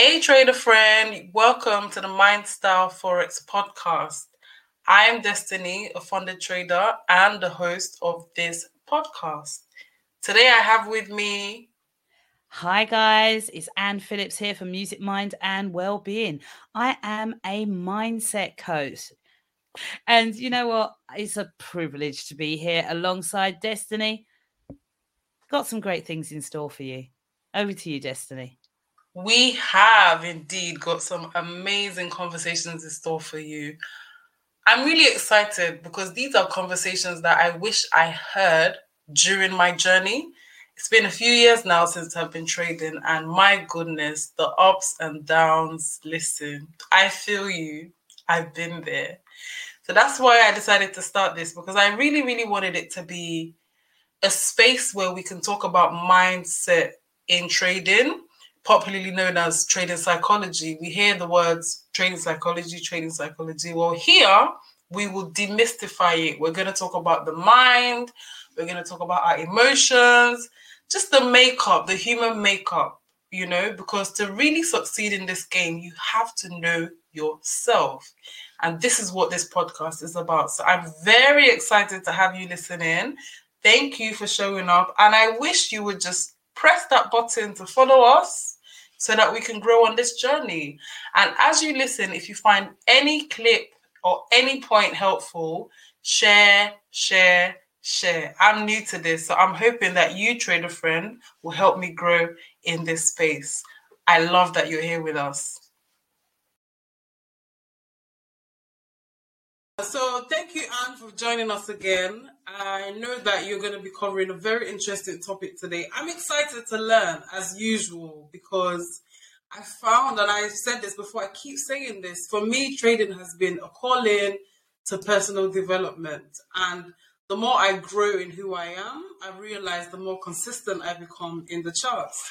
Hey, trader friend, welcome to the Mindstyle Forex podcast. I am Destiny, a funded trader and the host of this podcast. Today I have with me. Hi, guys, it's Ann Phillips here for Music Mind and Wellbeing. I am a mindset coach. And you know what? It's a privilege to be here alongside Destiny. Got some great things in store for you. Over to you, Destiny. We have indeed got some amazing conversations in store for you. I'm really excited because these are conversations that I wish I heard during my journey. It's been a few years now since I've been trading, and my goodness, the ups and downs. Listen, I feel you. I've been there. So that's why I decided to start this because I really, really wanted it to be a space where we can talk about mindset in trading, popularly known as trading psychology. We hear the words trading psychology, trading psychology. Well, here we will demystify it. We're going to talk about the mind, we're going to talk about our emotions, just the makeup, the human makeup, you know, because to really succeed in this game, you have to know yourself. And this is what this podcast is about. So I'm very excited to have you listen in. Thank you for showing up. And I wish you would just press that button to follow us so that we can grow on this journey. And as you listen, if you find any clip or any point helpful, share, share, share. I'm new to this, so I'm hoping that you, trader friend, will help me grow in this space. I love that you're here with us. So, thank you, Ann, for joining us again. I know that you're going to be covering a very interesting topic today. I'm excited to learn, as usual, because I found, and I've said this before, I keep saying this, for me, trading has been a calling to personal development. And the more I grow in who I am, I realize the more consistent I become in the charts.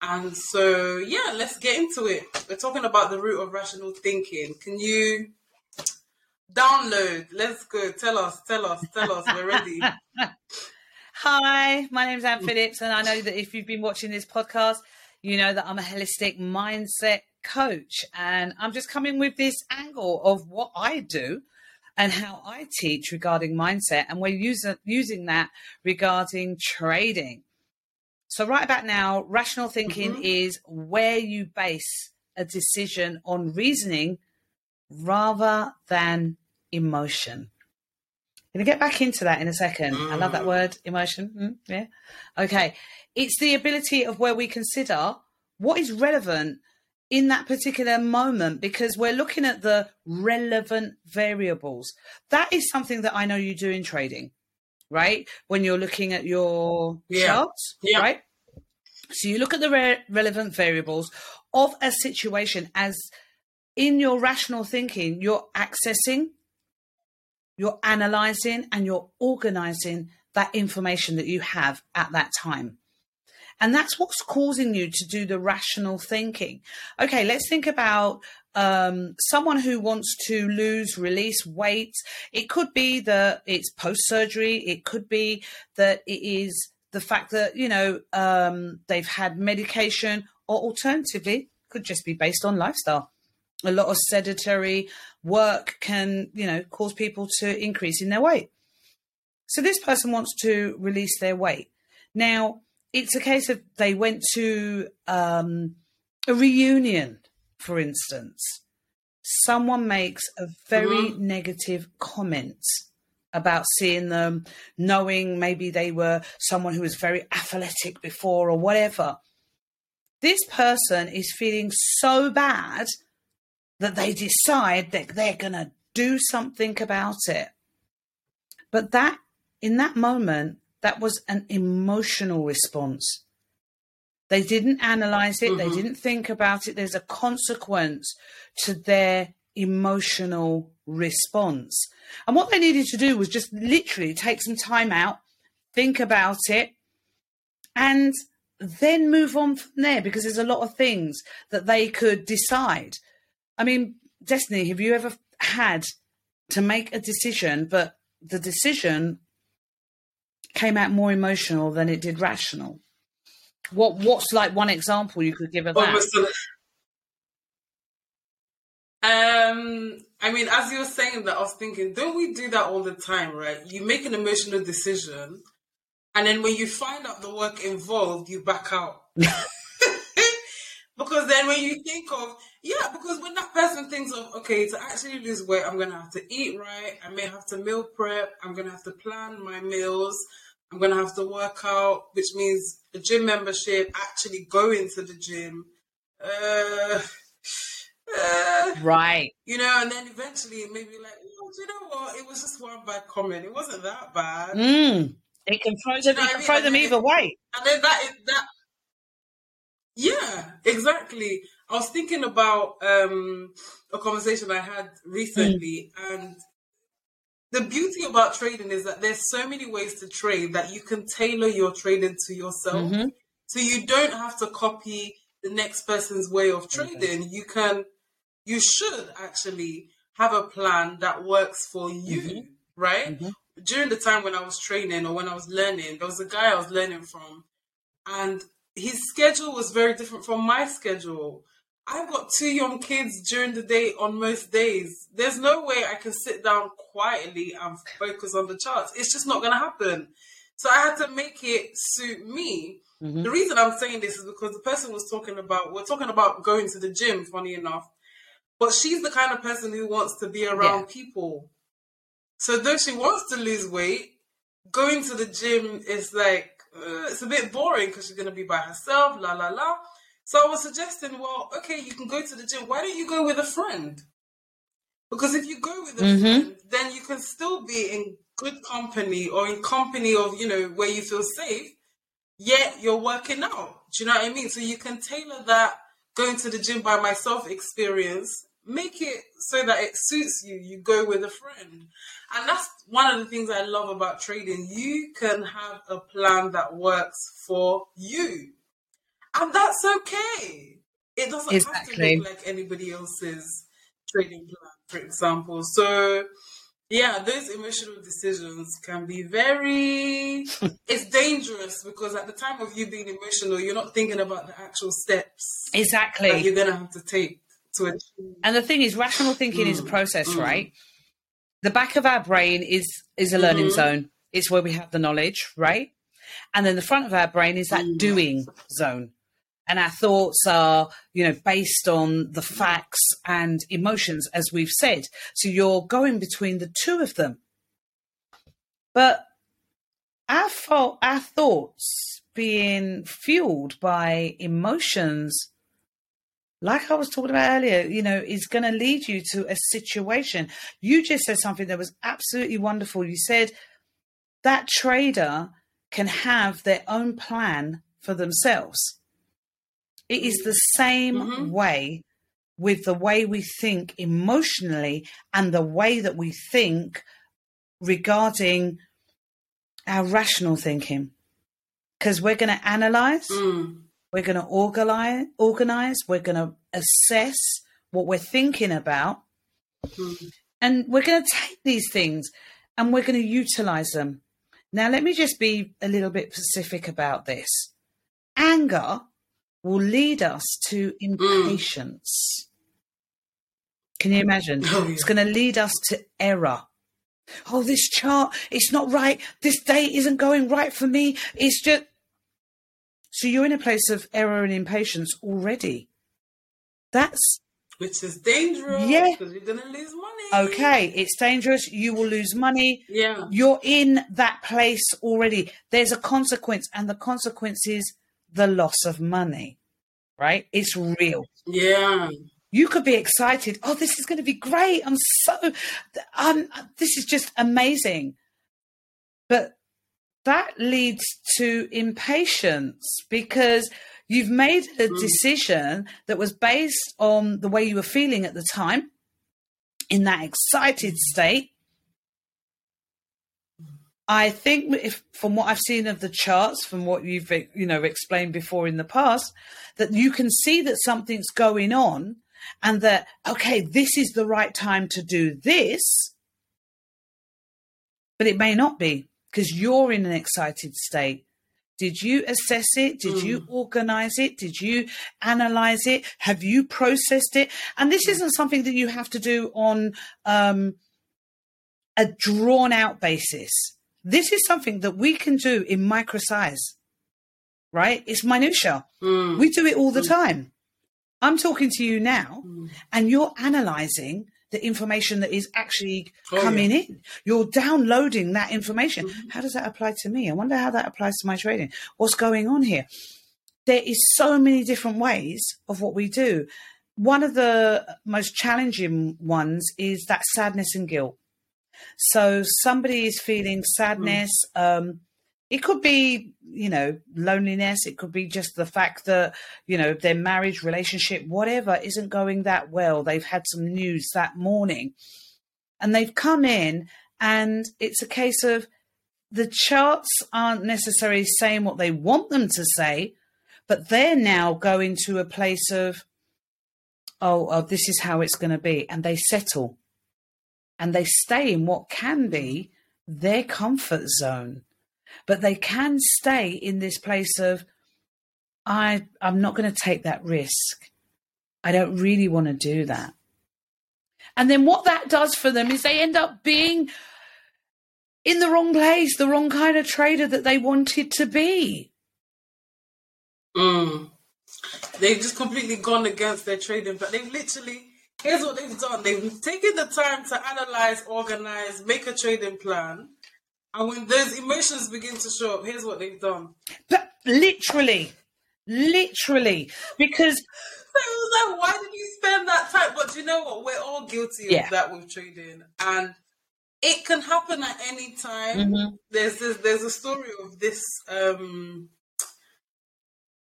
And so, yeah, let's get into it. We're talking about the root of rational thinking. Can you Download. Let's go. Tell us, tell us, tell us. We're ready. Hi, my name is Ann Phillips, and I know that if you've been watching this podcast, you know that I'm a holistic mindset coach. And I'm just coming with this angle of what I do and how I teach regarding mindset. And we're using, using that regarding trading. So, right about now, rational thinking mm-hmm. is where you base a decision on reasoning rather than emotion. I'm Gonna get back into that in a second. Mm. I love that mm. word, emotion. Mm, yeah. Okay. It's the ability of where we consider what is relevant in that particular moment because we're looking at the relevant variables. That is something that I know you do in trading, right? When you're looking at your yeah. charts, yeah. right? So you look at the re- relevant variables of a situation as in your rational thinking, you're accessing, you're analyzing, and you're organizing that information that you have at that time. And that's what's causing you to do the rational thinking. Okay, let's think about um, someone who wants to lose, release weight. It could be that it's post surgery. It could be that it is the fact that, you know, um, they've had medication, or alternatively, could just be based on lifestyle a lot of sedentary work can, you know, cause people to increase in their weight. So this person wants to release their weight. Now, it's a case of they went to um, a reunion, for instance. Someone makes a very mm-hmm. negative comment about seeing them, knowing maybe they were someone who was very athletic before or whatever. This person is feeling so bad that they decide that they're going to do something about it. But that, in that moment, that was an emotional response. They didn't analyze it, mm-hmm. they didn't think about it. There's a consequence to their emotional response. And what they needed to do was just literally take some time out, think about it, and then move on from there because there's a lot of things that they could decide. I mean, Destiny, have you ever had to make a decision, but the decision came out more emotional than it did rational? What What's like one example you could give of that? Um, I mean, as you were saying that, I was thinking, don't we do that all the time, right? You make an emotional decision, and then when you find out the work involved, you back out. because then when you think of, yeah, because when that person thinks of, okay, to actually lose weight, I'm going to have to eat right. I may have to meal prep. I'm going to have to plan my meals. I'm going to have to work out, which means a gym membership, actually going to the gym. Uh, uh, right. You know, and then eventually maybe like, oh, do you know what? It was just one bad comment. It wasn't that bad. Mm. It can throw them, it can throw them either way. And then that is that. Yeah, exactly. I was thinking about um, a conversation I had recently, mm. and the beauty about trading is that there's so many ways to trade that you can tailor your trading to yourself. Mm-hmm. So you don't have to copy the next person's way of trading. Okay. You can, you should actually have a plan that works for you, mm-hmm. right? Mm-hmm. During the time when I was training or when I was learning, there was a guy I was learning from, and his schedule was very different from my schedule. I've got two young kids during the day on most days. There's no way I can sit down quietly and focus on the charts. It's just not going to happen. So I had to make it suit me. Mm-hmm. The reason I'm saying this is because the person was talking about, we're talking about going to the gym, funny enough. But she's the kind of person who wants to be around yeah. people. So though she wants to lose weight, going to the gym is like, uh, it's a bit boring because she's going to be by herself, la la la. So I was suggesting, well, okay, you can go to the gym. Why don't you go with a friend? Because if you go with a mm-hmm. friend, then you can still be in good company or in company of, you know, where you feel safe, yet you're working out. Do you know what I mean? So you can tailor that going to the gym by myself experience, make it so that it suits you. You go with a friend. And that's one of the things I love about trading. You can have a plan that works for you. And that's okay. It doesn't exactly. have to look like anybody else's trading plan, for example. So yeah, those emotional decisions can be very it's dangerous because at the time of you being emotional, you're not thinking about the actual steps. Exactly. That you're gonna have to take to achieve. And the thing is rational thinking mm. is a mm, process, mm. right? The back of our brain is is a learning mm-hmm. zone. It's where we have the knowledge, right? And then the front of our brain is that mm. doing zone and our thoughts are you know based on the facts and emotions as we've said so you're going between the two of them but our fault, our thoughts being fueled by emotions like I was talking about earlier, you know, is going to lead you to a situation. You just said something that was absolutely wonderful. You said that trader can have their own plan for themselves. It is the same mm-hmm. way with the way we think emotionally and the way that we think regarding our rational thinking. Because we're going to analyze, mm. We're going to organize, organize, we're going to assess what we're thinking about, mm. and we're going to take these things and we're going to utilize them. Now, let me just be a little bit specific about this. Anger will lead us to impatience. Mm. Can you imagine? Oh, yeah. It's going to lead us to error. Oh, this chart, it's not right. This date isn't going right for me. It's just. So you're in a place of error and impatience already. That's. Which is dangerous. Yeah. Because you're going to lose money. Okay. It's dangerous. You will lose money. Yeah. You're in that place already. There's a consequence, and the consequence is the loss of money, right? It's real. Yeah. You could be excited. Oh, this is going to be great. I'm so, um, this is just amazing. But that leads to impatience because you've made a mm. decision that was based on the way you were feeling at the time in that excited state. I think if from what I've seen of the charts, from what you've you know explained before in the past, that you can see that something's going on, and that okay, this is the right time to do this, but it may not be because you're in an excited state. Did you assess it? Did mm. you organize it? Did you analyze it? Have you processed it? And this isn't something that you have to do on um, a drawn out basis. This is something that we can do in micro size, right? It's minutia. Mm. We do it all the mm. time. I'm talking to you now, mm. and you're analyzing the information that is actually oh, coming yeah. in. You're downloading that information. Mm-hmm. How does that apply to me? I wonder how that applies to my trading. What's going on here? There is so many different ways of what we do. One of the most challenging ones is that sadness and guilt. So somebody is feeling sadness, mm. um, it could be you know loneliness. It could be just the fact that you know their marriage relationship whatever isn't going that well. They've had some news that morning. And they've come in and it's a case of the charts aren't necessarily saying what they want them to say but they're now going to a place of oh, oh this is how it's going to be and they settle. And they stay in what can be their comfort zone but they can stay in this place of I I'm not going to take that risk. I don't really want to do that. And then what that does for them is they end up being in the wrong place, the wrong kind of trader that they wanted to be. Mm. They've just completely gone against their trading, but they've literally here's what they've done. They've taken the time to analyze, organize, make a trading plan, and when those emotions begin to show up, here's what they've done. But literally, literally, because it was like, why did you spend that time? But you know what? We're all guilty yeah. of that with trading, and it can happen at any time. Mm-hmm. There's this, there's a story of this um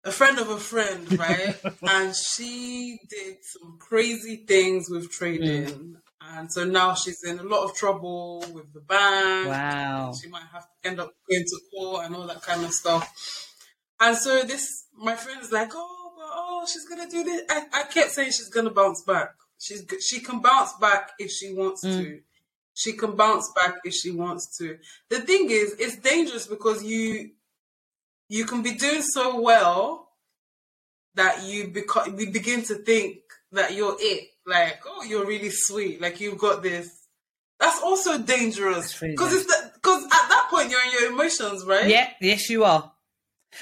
a friend of a friend, right? and she did some crazy things with trading. Mm and so now she's in a lot of trouble with the bank. Wow. She might have to end up going to court and all that kind of stuff. And so this, my friend is like, oh, but, oh, she's gonna do this. I, I kept saying she's gonna bounce back. She's she can bounce back if she wants mm. to. She can bounce back if she wants to. The thing is, it's dangerous because you you can be doing so well that you become you begin to think that you're it like, oh, you're really sweet, like you've got this. That's also dangerous because it's because at that point you're in your emotions, right? Yeah, yes, you are.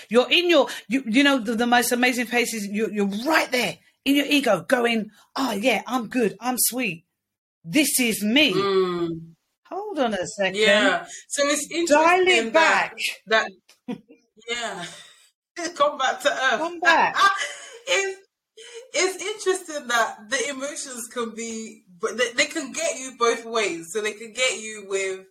You're in your, you, you know, the, the most amazing place is you're, you're right there in your ego, going, oh yeah, I'm good, I'm sweet, this is me. Mm. Hold on a second. Yeah. So it's interesting. Dial it back. That, that yeah. Come back to earth. Come back. it's it's interesting that the emotions can be, but they, they can get you both ways. So they can get you with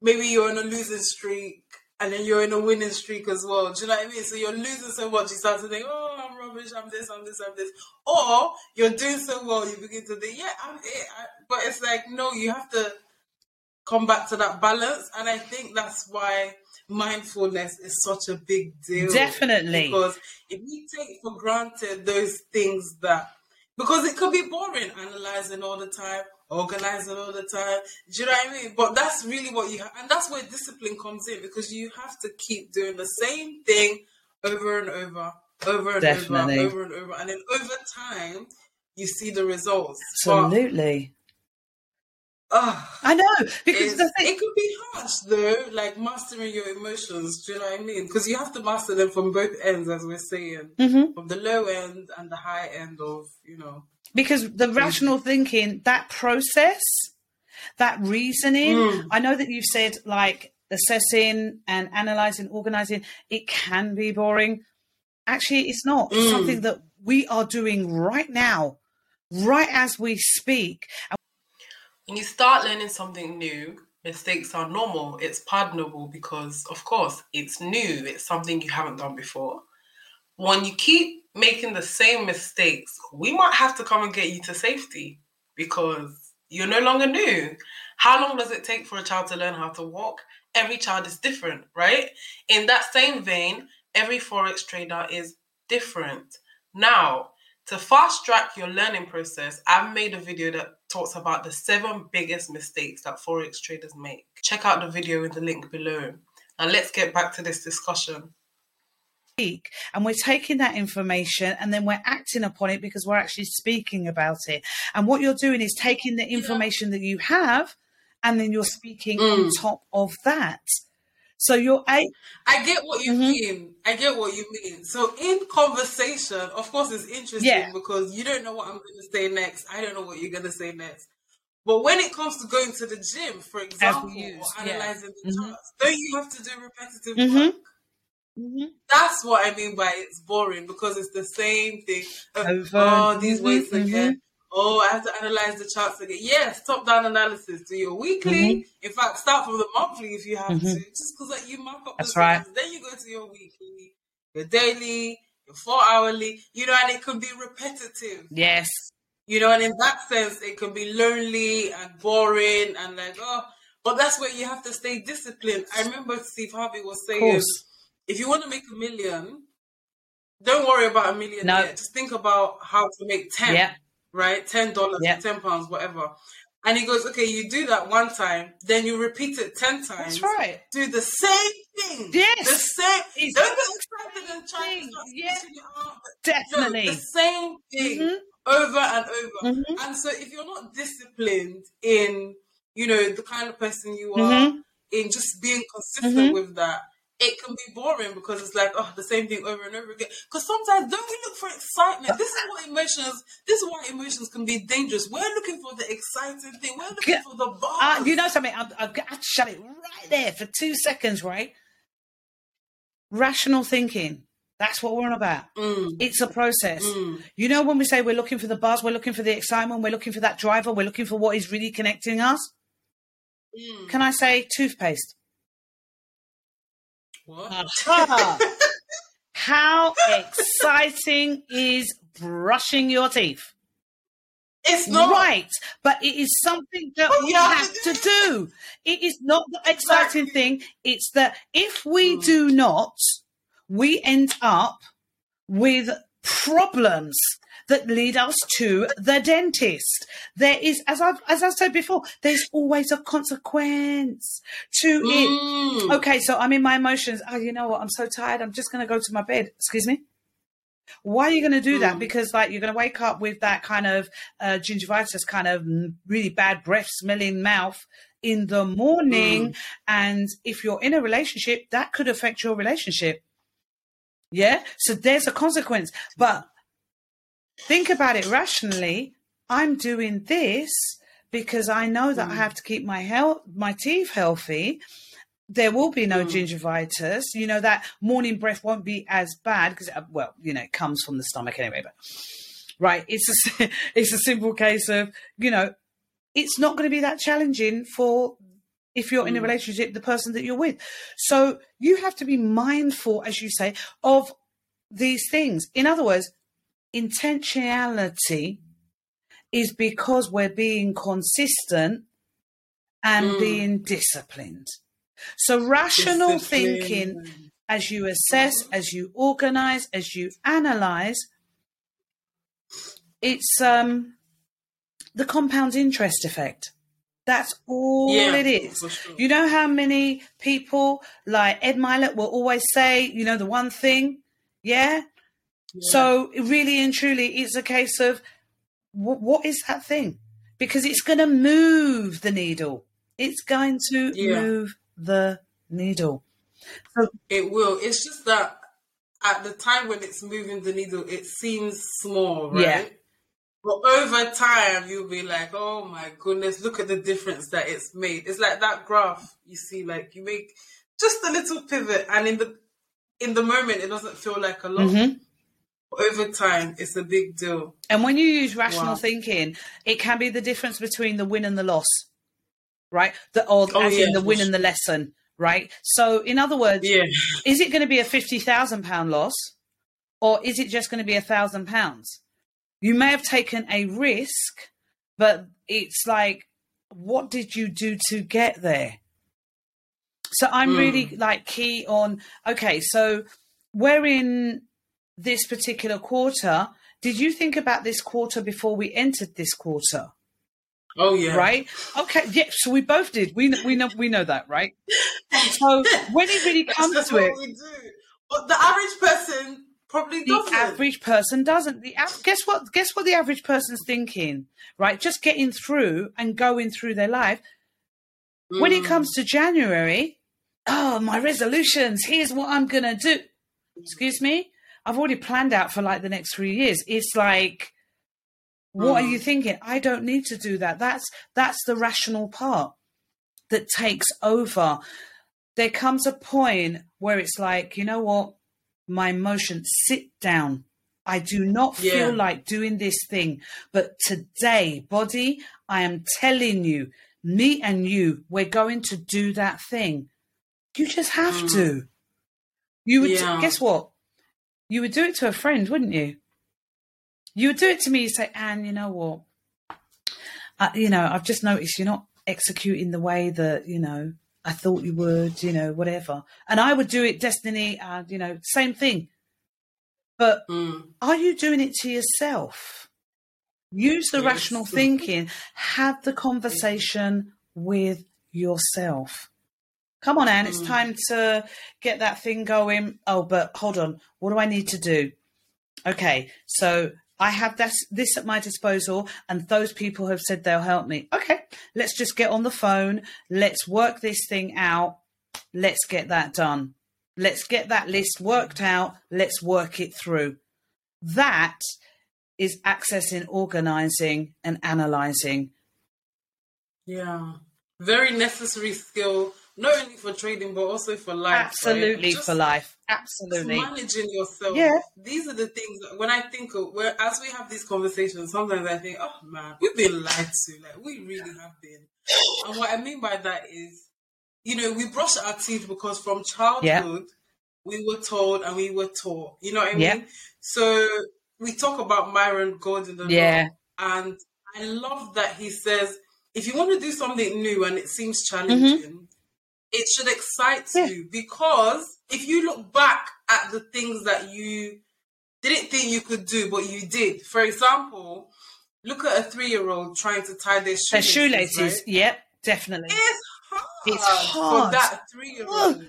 maybe you're on a losing streak and then you're in a winning streak as well. Do you know what I mean? So you're losing so much, you start to think, oh, I'm rubbish, I'm this, I'm this, I'm this. Or you're doing so well, you begin to think, yeah, I'm it. But it's like, no, you have to come back to that balance. And I think that's why mindfulness is such a big deal. Definitely. Because if we take for granted those things that, because it could be boring analyzing all the time, organizing all the time. Do you know what I mean? But that's really what you have. And that's where discipline comes in because you have to keep doing the same thing over and over, over and Definitely. over, over and over. And then over time, you see the results. Absolutely. Oh, I know because thing- it could be harsh though, like mastering your emotions. Do you know what I mean? Because you have to master them from both ends, as we're saying, mm-hmm. from the low end and the high end of you know. Because the rational thinking, that process, that reasoning. Mm. I know that you've said like assessing and analyzing, organizing. It can be boring. Actually, it's not. It's mm. something that we are doing right now, right as we speak. When you start learning something new, mistakes are normal. It's pardonable because, of course, it's new. It's something you haven't done before. When you keep making the same mistakes, we might have to come and get you to safety because you're no longer new. How long does it take for a child to learn how to walk? Every child is different, right? In that same vein, every Forex trader is different. Now, to fast track your learning process, I've made a video that talks about the seven biggest mistakes that Forex traders make. Check out the video in the link below. Now let's get back to this discussion. speak and we're taking that information and then we're acting upon it because we're actually speaking about it. And what you're doing is taking the information that you have and then you're speaking on Mm. top of that. So you're I get what you Mhm. mean. I get what you mean. So in conversation, of course, it's interesting Yeah. because you don't know what I'm going to say next. I don't know what you're going to say next. But when it comes to going to the gym, for example, use, or yeah. analyzing the Mhm. charts, don't you have to do repetitive Mhm. work? Mm-hmm. That's what I mean by it's boring because it's the same thing. Oh, these mhm, weights again. Oh, I have to analyze the charts again. Yes, top down analysis. Do your weekly. In fact, start from the monthly if you have Mhm. to. Just because like, you mark up That's the right. Then you go to your weekly, your daily, your four hourly, you know, and it can be repetitive. yes. You know, and in that sense, it can be lonely and boring and like, oh, but that's where you have to stay disciplined. I remember Steve Harvey was saying, if you want to make a million, don't worry about a million No. yet. Just think about how to make 10, Yeah. Right? $10, Yeah. 10 pounds, whatever. And he goes, okay, you do that one time, then you repeat it 10 times. That's right. Do the same thing. Yes. The same. It's don't get excited and try to Yeah. it. No, Definitely. the same thing Mhm. over and over. Mhm. And so if you're not disciplined in, you know, the kind of person you are, Mhm. in just being consistent Mhm. with that, it can be boring because it's like, oh, the same thing over and over again. Because sometimes don't we look for excitement? This is what emotions, this is why emotions can be dangerous. We're looking for the exciting thing. We're looking Yeah. for the buzz. Uh, you know something? I've, I've got to shut it right there for two seconds, right? Rational thinking. That's what we're on about. Mm, It's a process. mm. You know, when we say we're looking for the buzz, we're looking for the excitement, we're looking for that driver, we're looking for what is really connecting us. Mm. Can I say toothpaste? What? How exciting is brushing your teeth? It's not Right, but it is something that But we you have to do. It is not the exciting thing. It's that if we Mm. do not, we end up with problems that lead us to the dentist. There is, as I've as I said before, there's always a consequence to it. Mm. Okay, so I'm in my emotions. Oh, you know what? I'm so tired. I'm just going to go to my bed. Excuse me. Why are you going to do that? Mm. Because like you're going to wake up with that kind of uh, gingivitis, kind of mm, really bad breath smelling mouth in the morning, and if you're in a relationship, that could affect your relationship. Yeah. So there's a consequence, but think about it rationally. I'm doing this because I know that I Mm. have to keep my health, my teeth healthy. There will be no Mm. gingivitis. You know that morning breath won't be as bad because, well, you know, it comes from the stomach anyway. But right, it's a it's a simple case of you know, it's not going to be that challenging for if you're in a Mm. relationship, the person that you're with. So you have to be mindful, as you say, of these things. In other words, intentionality is because we're being consistent and Mm. being disciplined. So rational Discipline. thinking as you assess, as you organize, as you analyze, it's um the compound interest effect. That's all Yeah, it is. sure. You know how many people like Ed Mylett will always say, you know, the one thing, yeah? So really and truly, it's a case of wh- what is that thing? Because it's going to move the needle. It's going to Yeah. move the needle. So, It will. It's just that at the time when it's moving the needle, it seems small, right? Yeah. But over time, you'll be like, oh my goodness, look at the difference that it's made. It's like that graph you see, like you make just a little pivot, and in the in the moment, it doesn't feel like a lot. Mhm. Over time, it's a big deal. And when you use rational Wow. thinking, it can be the difference between the win and the loss, right? The or Oh, yeah, in the win and the lesson, right? So, in other words, Yeah. is it going to be a fifty thousand pound loss, or is it just going to be a thousand pounds? You may have taken a risk, but it's like, what did you do to get there? So I'm Mm. really like key on. Okay, so we're in this particular quarter. Did you think about this quarter before we entered this quarter? Oh yeah. Right? Okay. Yeah. So we both did. We we know we know that, right? So when it really comes That's to it, we do. But the average person probably the doesn't. The average person doesn't. The guess what? Guess what the average person's thinking, right? Just getting through and going through their life. When it Mm. comes to January, oh, my resolutions. Here's what I'm gonna do. Excuse me. I've already planned out for like the next three years. It's like, what are Mm. you thinking? I don't need to do that. That's that's the rational part that takes over. There comes a point where it's like, you know what? My emotion, sit down. I do not feel Yeah. like doing this thing. But today, body, I am telling you, me and you, we're going to do that thing. You just have Mm. to. You would Yeah. guess what? You would do it to a friend, wouldn't you? You would do it to me. You say, Ann, you know what? Uh, you know, I've just noticed you're not executing the way that you know I thought you would. You know, whatever. And I would do it, Destiny. Uh, you know, same thing. But Mm. are you doing it to yourself? Use the Yes. rational thinking. Have the conversation with yourself. Come on, Ann, it's Mm. time to get that thing going. Oh, but hold on. What do I need to do? Okay, so I have this, this at my disposal, and those people have said they'll help me. Okay, let's just get on the phone. Let's work this thing out. Let's get that done. Let's get that list worked out. Let's work it through. That is accessing, organizing, and analyzing. Yeah. Very necessary skill, not only for trading, but also for life. Absolutely Just for life. Absolutely. managing yourself. Yeah. These are the things that when I think of where as we have these conversations, sometimes I think, oh man, we've been lied to. Like we really have been. And what I mean by that is, you know, we brush our teeth because from childhood we were told and we were taught. You know what I mean? Yeah. So we talk about Myron Golden a lot, Yeah. and I love that he says, if you want to do something new and it seems Mm-hmm. It should excite Yeah. you because if you look back at the things that you didn't think you could do, but you did. For example, look at a three-year-old trying to tie their Their shoelaces. shoelaces. right? Yep, definitely. It's hard. It's hard for that three-year-old.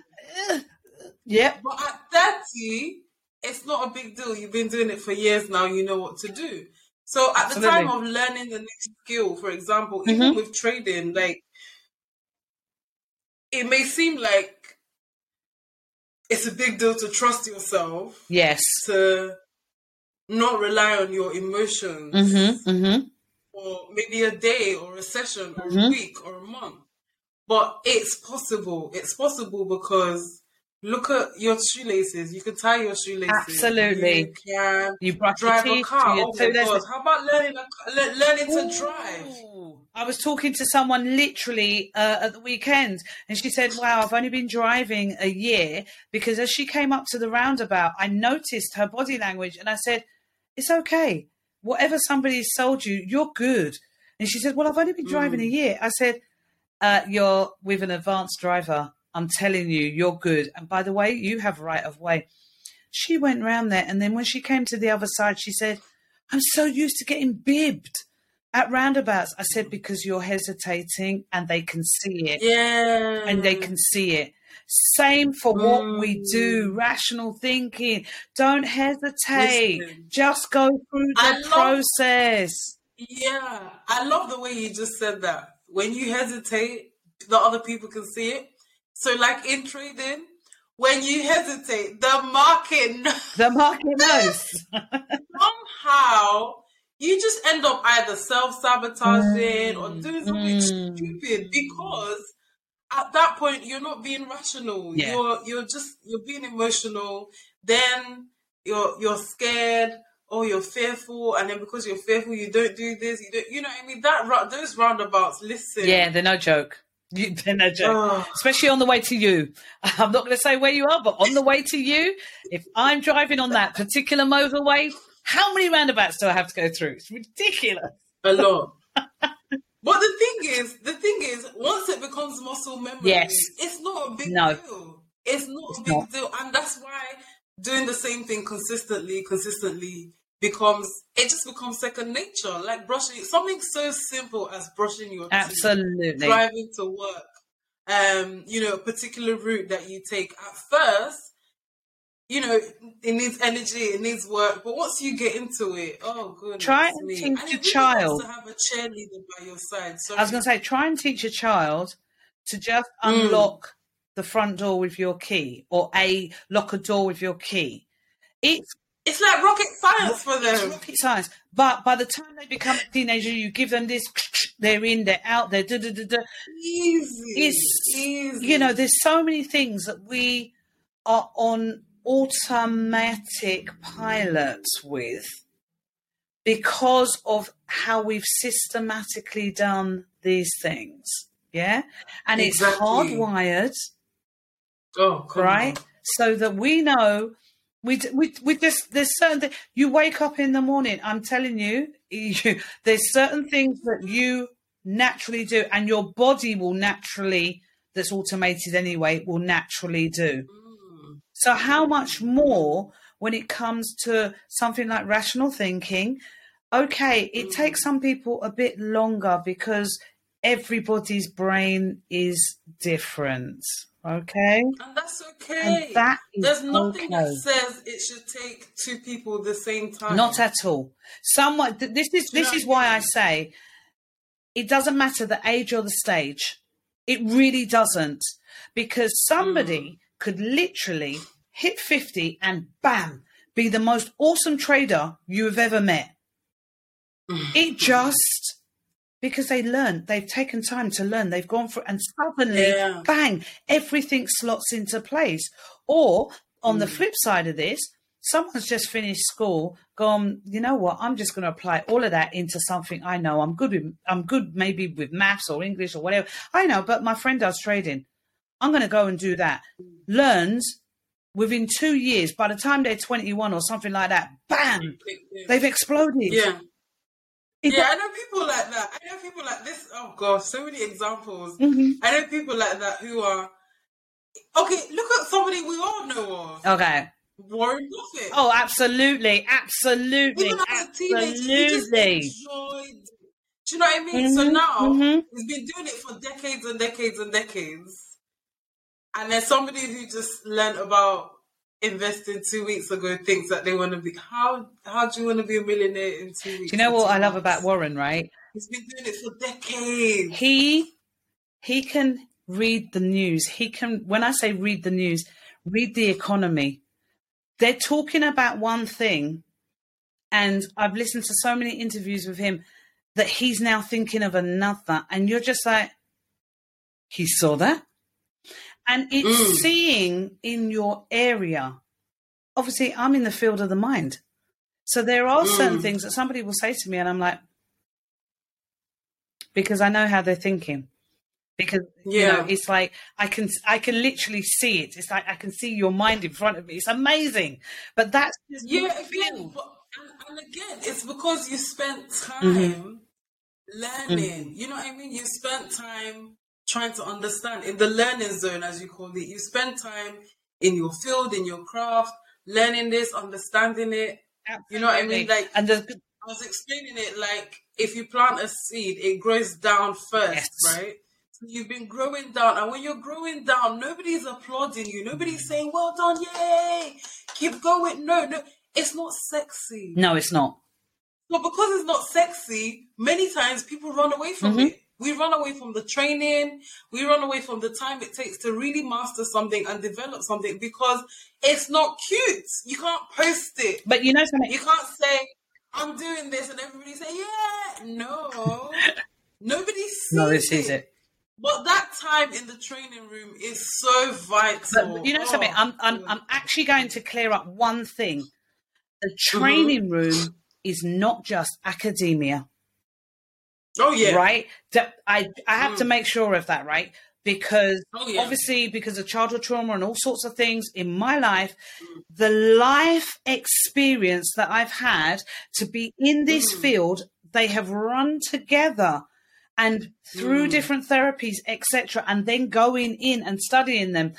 Yep. But at 30, it's not a big deal. You've been doing it for years now, you know what to do. So at the time of learning the new skill, for example, even Mhm. with trading, like it may seem like it's a big deal to trust yourself, Yes. to not rely on your emotions Mm-hmm. Mm-hmm. for maybe a day or a session or a Mhm. week or a month. But it's possible. It's possible because look at your shoelaces. You can tie your shoelaces. Absolutely. You can You brush drive your a car. your Oh my god! How about learning a, le- learning to drive? I was talking to someone literally uh, at the weekend, and she said, "Wow, I've only been driving a year because as she came up to the roundabout, I noticed her body language, and I said, "It's okay. Whatever somebody's sold you, you're good." And she said, "Well, I've only been driving a year." I said, uh, "You're with an advanced driver. I'm telling you, you're good. And by the way, you have right of way." She went round there, and then when she came to the other side, she said, "I'm so used to getting bibbed." At roundabouts, I said because you're hesitating and they can see it, Yeah. and they can see it. Same for what we do, Mm. rational thinking. Don't hesitate. Listen. Just go through the love- process. Yeah, I love the way you just said that. When you hesitate, the other people can see it. So, like in trading, when you hesitate, the market knows. The market knows. somehow you just end up either self sabotaging or doing something Mm. stupid because at that point you're not being rational. Yeah. You're you're just you're being emotional. Then you're you're scared or you're fearful, and then because you're fearful, you don't do this. You don't. You know what I mean? That those roundabouts. Listen. yeah, they're no joke. You, no joke. Ugh. Especially on the way to you. I'm not going to say where you are, but on the way to you, if I'm driving on that particular motorway, how many roundabouts do I have to go through? It's ridiculous. a lot. but the thing is, the thing is, once it becomes muscle memory, Yes. it's not a big No. deal. It's not It's a big not. deal, and that's why doing the same thing consistently, consistently becomes it just becomes second nature. Like brushing something so simple as brushing your teeth, Absolutely. driving to work, um, you know, a particular route that you take. At first, you know, it needs energy, it needs work. But once you get into it, oh goodness Try and me. teach And really child. to have a cheerleader by your side. So I was going to say, try and teach a child to just Mm. unlock the front door with your key or a lock a door with your key. It's, it's like rocket science for it's them. rocket science. But by the time they become a teenager, you give them this, they're in, they're out, they're da da da da. Easy. It's, easy. you know, there's so many things that we are on automatic pilots with because of how we've systematically done these things. Yeah. And Exactly. it's hardwired, oh, right? on. So that we know. We, we, we just there's certain things you wake up in the morning i'm telling you, you there's certain things that you naturally do and your body will naturally that's automated anyway will naturally do Mm. so how much more when it comes to something like rational thinking okay it Mm. takes some people a bit longer because everybody's brain is different okay And that's okay. and that is There's nothing okay. that says it should take two people the same time. Not at all. Someone. th- This is this is why I say it doesn't matter the age or the stage. It really doesn't, because somebody Mm. could literally hit fifty and bam, be the most awesome trader you have ever met. It just because they learned, they've taken time to learn, they've gone through, and suddenly, Yeah. bang, everything slots into place. Or on the Mm. flip side of this, someone's just finished school, gone, you know what, I'm just going to apply all of that into something I know. I'm good with, I'm good maybe with maths or English or whatever. I know, but my friend does trading. I'm going to go and do that. Learns within two years, by the time they're 21 or something like that, bam, they've exploded. Yeah. Yeah, I know people like that. I know people like this. Oh gosh, so many examples. Mhm. I know people like that who are okay. Look at somebody we all know of, Okay. Warren Buffett. Oh, absolutely, absolutely, Even as a teenager, absolutely. enjoyed. Do you know what I mean? So Mhm, now mhm. he's been doing it for decades and decades and decades. And there's somebody who just learned about investing two weeks ago thinks that they want to be how how do you want to be a millionaire in two weeks? Do you know what I love months? about Warren? Right, He's been doing it for decades. he he can read the news. He can. When I say read the news, read the economy. They're talking about one thing, and I've listened to so many interviews with him that he's now thinking of another, and you're just like, he saw that, and it's Mm. seeing in your area. Obviously, I'm in the field of the mind. So there are certain Mm. things that somebody will say to me, and I'm like, because I know how they're thinking. Because you know, Yeah. it's like I can I can literally see it. It's like I can see your mind in front of me. It's amazing. But that's just Yeah, again, but, and, and again, it's because you spent Mm-hmm. time learning. You know what I mean? You spent time trying to understand in the learning zone, as you call it. You spend time in your field, in your craft, learning this, understanding it. You know what I mean? Like and the, I was explaining it like if you plant a seed, it grows down first, Yes. right? So you've been growing down, and when you're growing down, nobody's applauding you. Nobody's saying, "Well done, yay, keep going." No, no, it's not sexy. no, it's not. But because it's not sexy, many times people run away from Mhm. it. We run away from the training. We run away from the time it takes to really master something and develop something because it's not cute. You can't post it. But you know something? You can't say, I'm doing this, and everybody say, yeah. No. Nobody sees this is it. But that time in the training room is so vital. But you know Oh, something? I'm, I'm I'm actually going to clear up one thing. The Mm-hmm. training room is not just academia. Oh, yeah. right? I I have to Mm. make sure of that, right? Because Oh, yeah. obviously, because of childhood trauma and all sorts of things in my life, the life experience that I've had to be in this Mm. field, they have run together and through Mm. different therapies, etc., and then going in and studying them.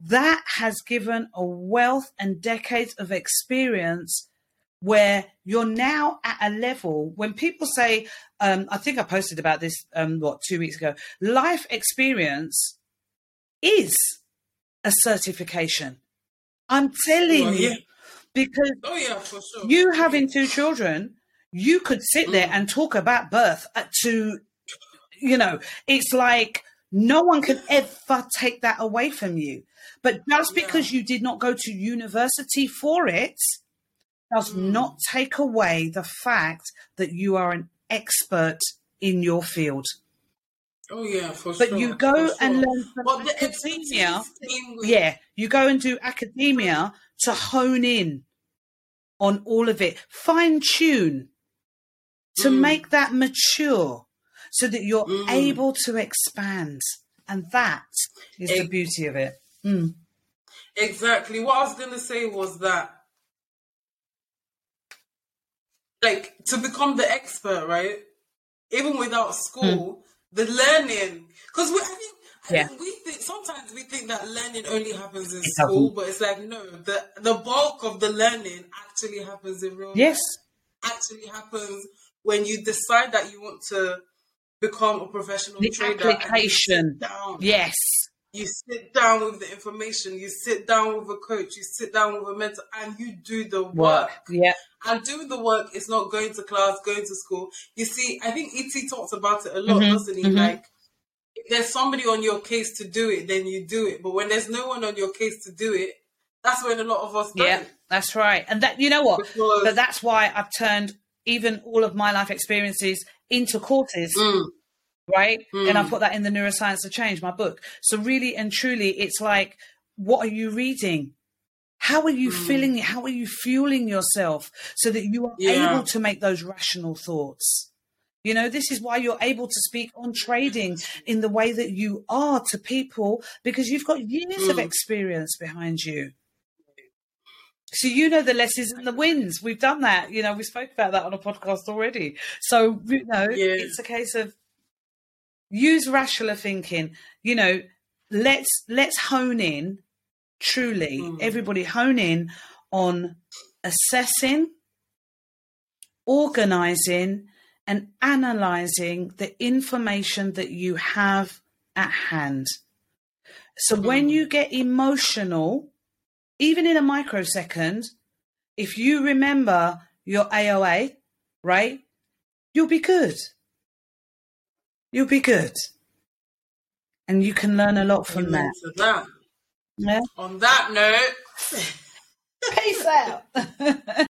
That has given a wealth and decades of experience where you're now at a level when people say, um, I think I posted about this, um, what, two weeks ago, life experience is a certification. I'm telling Well, you. Because Oh yeah, for sure. you having two children, you could sit there Mm. and talk about birth to, you know, it's like no one can ever take that away from you. But just Yeah. because you did not go to university for it does not take away the fact that you are an expert in your field. oh yeah, for But sure. you go for and learn from But the academia. with Yeah, you go and do academia to hone in on all of it, fine tune to Mm. make that mature so that you're Mm. able to expand. And that is the beauty of it. Mm. Exactly. What I was gonna say was that, like, to become the expert, right? Even without school, hmm. the learning, because we, I think, Yeah. we think sometimes we think that learning only happens in It school, doesn't. but it's like no, the the bulk of the learning actually happens in real. Yes. life. actually happens when you decide that you want to become a professional The trader. and you sit application. down Yes. You sit down with the information, you sit down with a coach, you sit down with a mentor, and you do the work. Work. Yeah. And doing the work is not going to class, going to school. You see, I think ET talks about it a lot, Mhm, doesn't he? mhm. Like, if there's somebody on your case to do it, then you do it. But when there's no one on your case to do it, that's when a lot of us don't. Yeah. That's right. And that, you know what? Because, But that's why I've turned even all of my life experiences into courses. Mm, right? And I Mm. put that in the Neuroscience of Change, my book. So really and truly, it's like, what are you reading? How are you Mm. feeling? How are you fueling yourself so that you are Yeah. able to make those rational thoughts? You know, this is why you're able to speak on trading in the way that you are to people because you've got years of Mm. experience behind you. So you know the lessons and the wins. We've done that. You know, we spoke about that on a podcast already. So you know, Yeah. it's a case of use rational thinking. You know, let's let's hone in truly. Mm. Everybody hone in on assessing, organizing, and analyzing the information that you have at hand. So when Mm. you get emotional, even in a microsecond, if you remember your AOA, right, you'll be good. You'll be good. And you can learn a lot from amen that. to that. Yeah. On that note. Peace out.